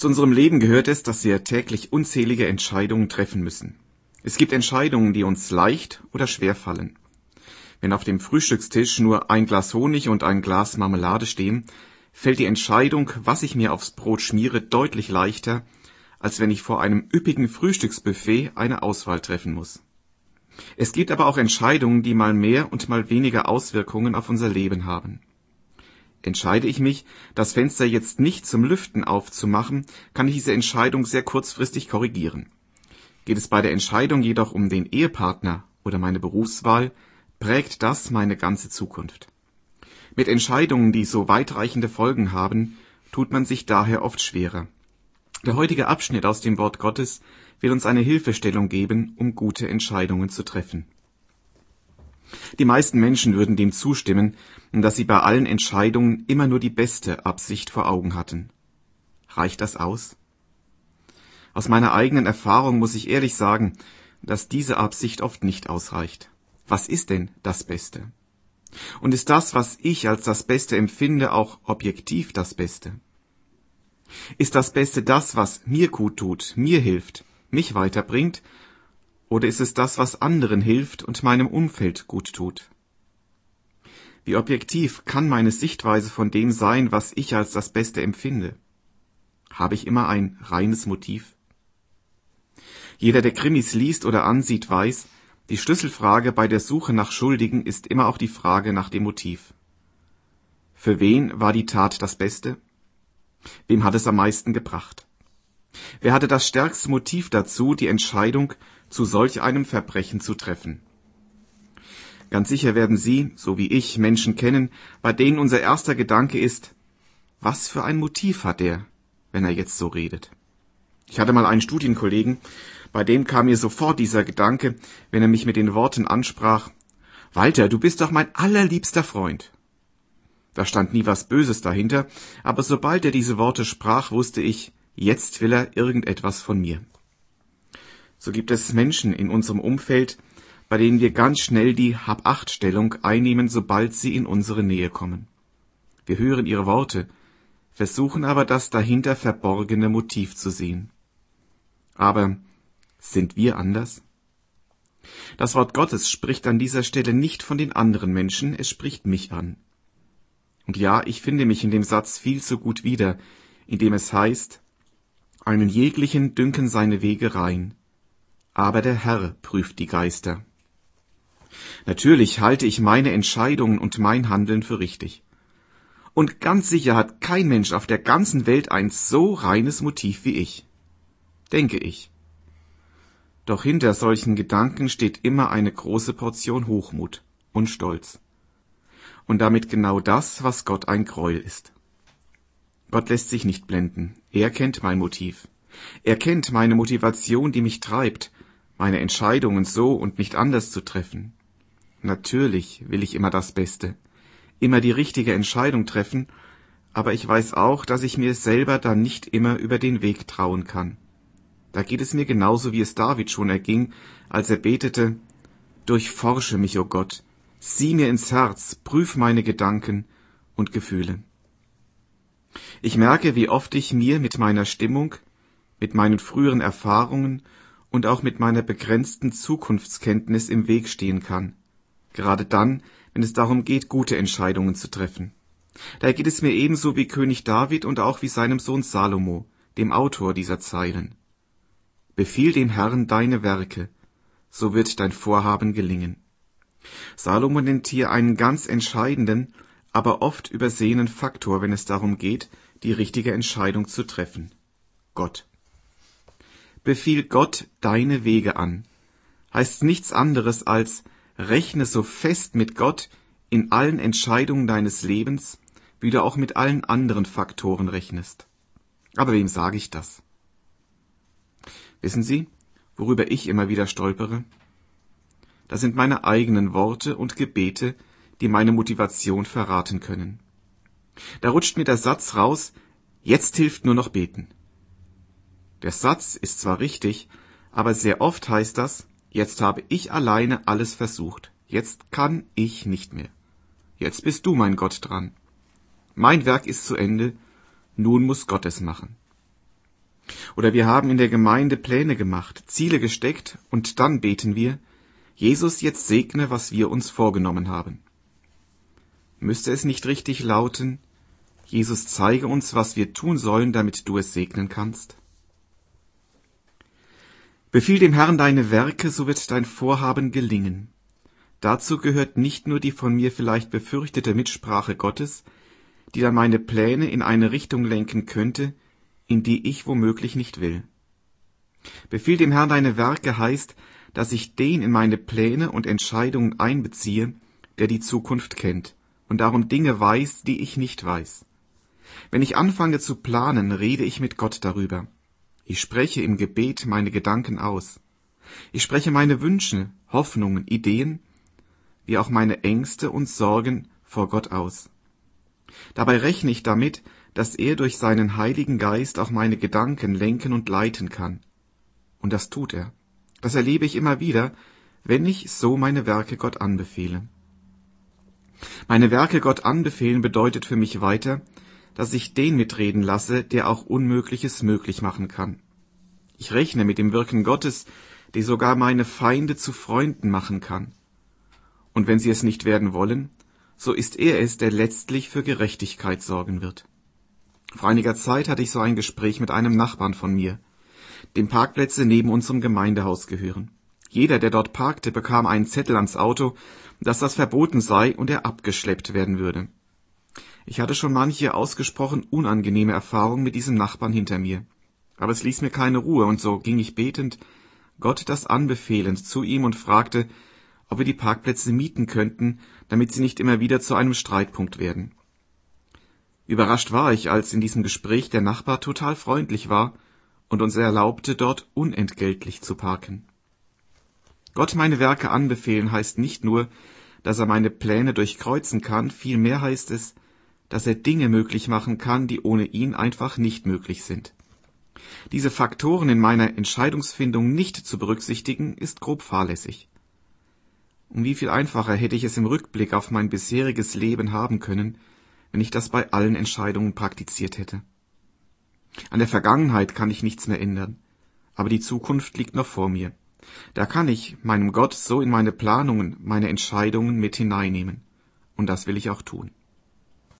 Zu unserem Leben gehört es, dass wir täglich unzählige Entscheidungen treffen müssen. Es gibt Entscheidungen, die uns leicht oder schwer fallen. Wenn auf dem Frühstückstisch nur ein Glas Honig und ein Glas Marmelade stehen, fällt die Entscheidung, was ich mir aufs Brot schmiere, deutlich leichter, als wenn ich vor einem üppigen Frühstücksbuffet eine Auswahl treffen muss. Es gibt aber auch Entscheidungen, die mal mehr und mal weniger Auswirkungen auf unser Leben haben. Entscheide ich mich, das Fenster jetzt nicht zum Lüften aufzumachen, kann ich diese Entscheidung sehr kurzfristig korrigieren. Geht es bei der Entscheidung jedoch um den Ehepartner oder meine Berufswahl, prägt das meine ganze Zukunft. Mit Entscheidungen, die so weitreichende Folgen haben, tut man sich daher oft schwerer. Der heutige Abschnitt aus dem Wort Gottes will uns eine Hilfestellung geben, um gute Entscheidungen zu treffen. Die meisten Menschen würden dem zustimmen, dass sie bei allen Entscheidungen immer nur die beste Absicht vor Augen hatten. Reicht das aus? Aus meiner eigenen Erfahrung muss ich ehrlich sagen, dass diese Absicht oft nicht ausreicht. Was ist denn das Beste? Und ist das, was ich als das Beste empfinde, auch objektiv das Beste? Ist das Beste das, was mir gut tut, mir hilft, mich weiterbringt, oder ist es das, was anderen hilft und meinem Umfeld gut tut? Wie objektiv kann meine Sichtweise von dem sein, was ich als das Beste empfinde? Habe ich immer ein reines Motiv? Jeder, der Krimis liest oder ansieht, weiß, die Schlüsselfrage bei der Suche nach Schuldigen ist immer auch die Frage nach dem Motiv. Für wen war die Tat das Beste? Wem hat es am meisten gebracht? Wer hatte das stärkste Motiv dazu, die Entscheidung zu solch einem Verbrechen zu treffen? Ganz sicher werden Sie, so wie ich, Menschen kennen, bei denen unser erster Gedanke ist, was für ein Motiv hat er, wenn er jetzt so redet? Ich hatte mal einen Studienkollegen, bei dem kam mir sofort dieser Gedanke, wenn er mich mit den Worten ansprach, Walter, du bist doch mein allerliebster Freund. Da stand nie was Böses dahinter, aber sobald er diese Worte sprach, wusste ich, jetzt will er irgendetwas von mir. So gibt es Menschen in unserem Umfeld, bei denen wir ganz schnell die Hab-Acht-Stellung einnehmen, sobald sie in unsere Nähe kommen. Wir hören ihre Worte, versuchen aber das dahinter verborgene Motiv zu sehen. Aber sind wir anders? Das Wort Gottes spricht an dieser Stelle nicht von den anderen Menschen, es spricht mich an. Und ja, ich finde mich in dem Satz viel zu gut wieder, in dem es heißt, einen jeglichen dünken seine Wege rein, aber der Herr prüft die Geister. Natürlich halte ich meine Entscheidungen und mein Handeln für richtig. Und ganz sicher hat kein Mensch auf der ganzen Welt ein so reines Motiv wie ich. Denke ich. Doch hinter solchen Gedanken steht immer eine große Portion Hochmut und Stolz. Und damit genau das, was Gott ein Gräuel ist. Gott lässt sich nicht blenden. Er kennt mein Motiv. Er kennt meine Motivation, die mich treibt, meine Entscheidungen so und nicht anders zu treffen. Natürlich will ich immer das Beste, immer die richtige Entscheidung treffen, aber ich weiß auch, dass ich mir selber dann nicht immer über den Weg trauen kann. Da geht es mir genauso, wie es David schon erging, als er betete, Durchforsche mich, o oh Gott, sieh mir ins Herz, prüf meine Gedanken und Gefühle. Ich merke, wie oft ich mir mit meiner Stimmung, mit meinen früheren Erfahrungen und auch mit meiner begrenzten Zukunftskenntnis im Weg stehen kann, gerade dann, wenn es darum geht, gute Entscheidungen zu treffen. Da geht es mir ebenso wie König David und auch wie seinem Sohn Salomo, dem Autor dieser Zeilen. Befiehl dem Herrn deine Werke, so wird dein Vorhaben gelingen. Salomo nennt hier einen ganz entscheidenden, aber oft übersehenen Faktor, wenn es darum geht, die richtige Entscheidung zu treffen. Gott. Befiehl Gott deine Wege an, heißt nichts anderes als rechne so fest mit Gott in allen Entscheidungen deines Lebens, wie du auch mit allen anderen Faktoren rechnest. Aber wem sage ich das? Wissen Sie, worüber ich immer wieder stolpere? Das sind meine eigenen Worte und Gebete, die meine Motivation verraten können. Da rutscht mir der Satz raus, jetzt hilft nur noch beten. Der Satz ist zwar richtig, aber sehr oft heißt das, jetzt habe ich alleine alles versucht, jetzt kann ich nicht mehr. Jetzt bist du, mein Gott, dran. Mein Werk ist zu Ende, nun muss Gott es machen. Oder wir haben in der Gemeinde Pläne gemacht, Ziele gesteckt und dann beten wir, Jesus jetzt segne, was wir uns vorgenommen haben. Müsste es nicht richtig lauten, Jesus zeige uns, was wir tun sollen, damit du es segnen kannst? Befiehl dem Herrn deine Werke, so wird dein Vorhaben gelingen. Dazu gehört nicht nur die von mir vielleicht befürchtete Mitsprache Gottes, die dann meine Pläne in eine Richtung lenken könnte, in die ich womöglich nicht will. Befiehl dem Herrn deine Werke heißt, dass ich den in meine Pläne und Entscheidungen einbeziehe, der die Zukunft kennt und darum Dinge weiß, die ich nicht weiß. Wenn ich anfange zu planen, rede ich mit Gott darüber. Ich spreche im Gebet meine Gedanken aus. Ich spreche meine Wünsche, Hoffnungen, Ideen, wie auch meine Ängste und Sorgen vor Gott aus. Dabei rechne ich damit, dass er durch seinen Heiligen Geist auch meine Gedanken lenken und leiten kann. Und das tut er. Das erlebe ich immer wieder, wenn ich so meine Werke Gott anbefehle. Meine Werke Gott anbefehlen bedeutet für mich weiter, dass ich den mitreden lasse, der auch Unmögliches möglich machen kann. Ich rechne mit dem Wirken Gottes, der sogar meine Feinde zu Freunden machen kann. Und wenn sie es nicht werden wollen, so ist er es, der letztlich für Gerechtigkeit sorgen wird. Vor einiger Zeit hatte ich so ein Gespräch mit einem Nachbarn von mir, dem Parkplätze neben unserem Gemeindehaus gehören. Jeder, der dort parkte, bekam einen Zettel ans Auto, dass das verboten sei und er abgeschleppt werden würde. Ich hatte schon manche ausgesprochen unangenehme Erfahrungen mit diesem Nachbarn hinter mir. Aber es ließ mir keine Ruhe, und so ging ich betend, Gott das anbefehlend, zu ihm und fragte, ob wir die Parkplätze mieten könnten, damit sie nicht immer wieder zu einem Streitpunkt werden. Überrascht war ich, als in diesem Gespräch der Nachbar total freundlich war und uns erlaubte, dort unentgeltlich zu parken. Gott meine Werke anbefehlen heißt nicht nur, dass er meine Pläne durchkreuzen kann, vielmehr heißt es, dass er Dinge möglich machen kann, die ohne ihn einfach nicht möglich sind. Diese Faktoren in meiner Entscheidungsfindung nicht zu berücksichtigen, ist grob fahrlässig. Um wie viel einfacher hätte ich es im Rückblick auf mein bisheriges Leben haben können, wenn ich das bei allen Entscheidungen praktiziert hätte. An der Vergangenheit kann ich nichts mehr ändern, aber die Zukunft liegt noch vor mir. Da kann ich meinem Gott so in meine Planungen, meine Entscheidungen mit hineinnehmen. Und das will ich auch tun.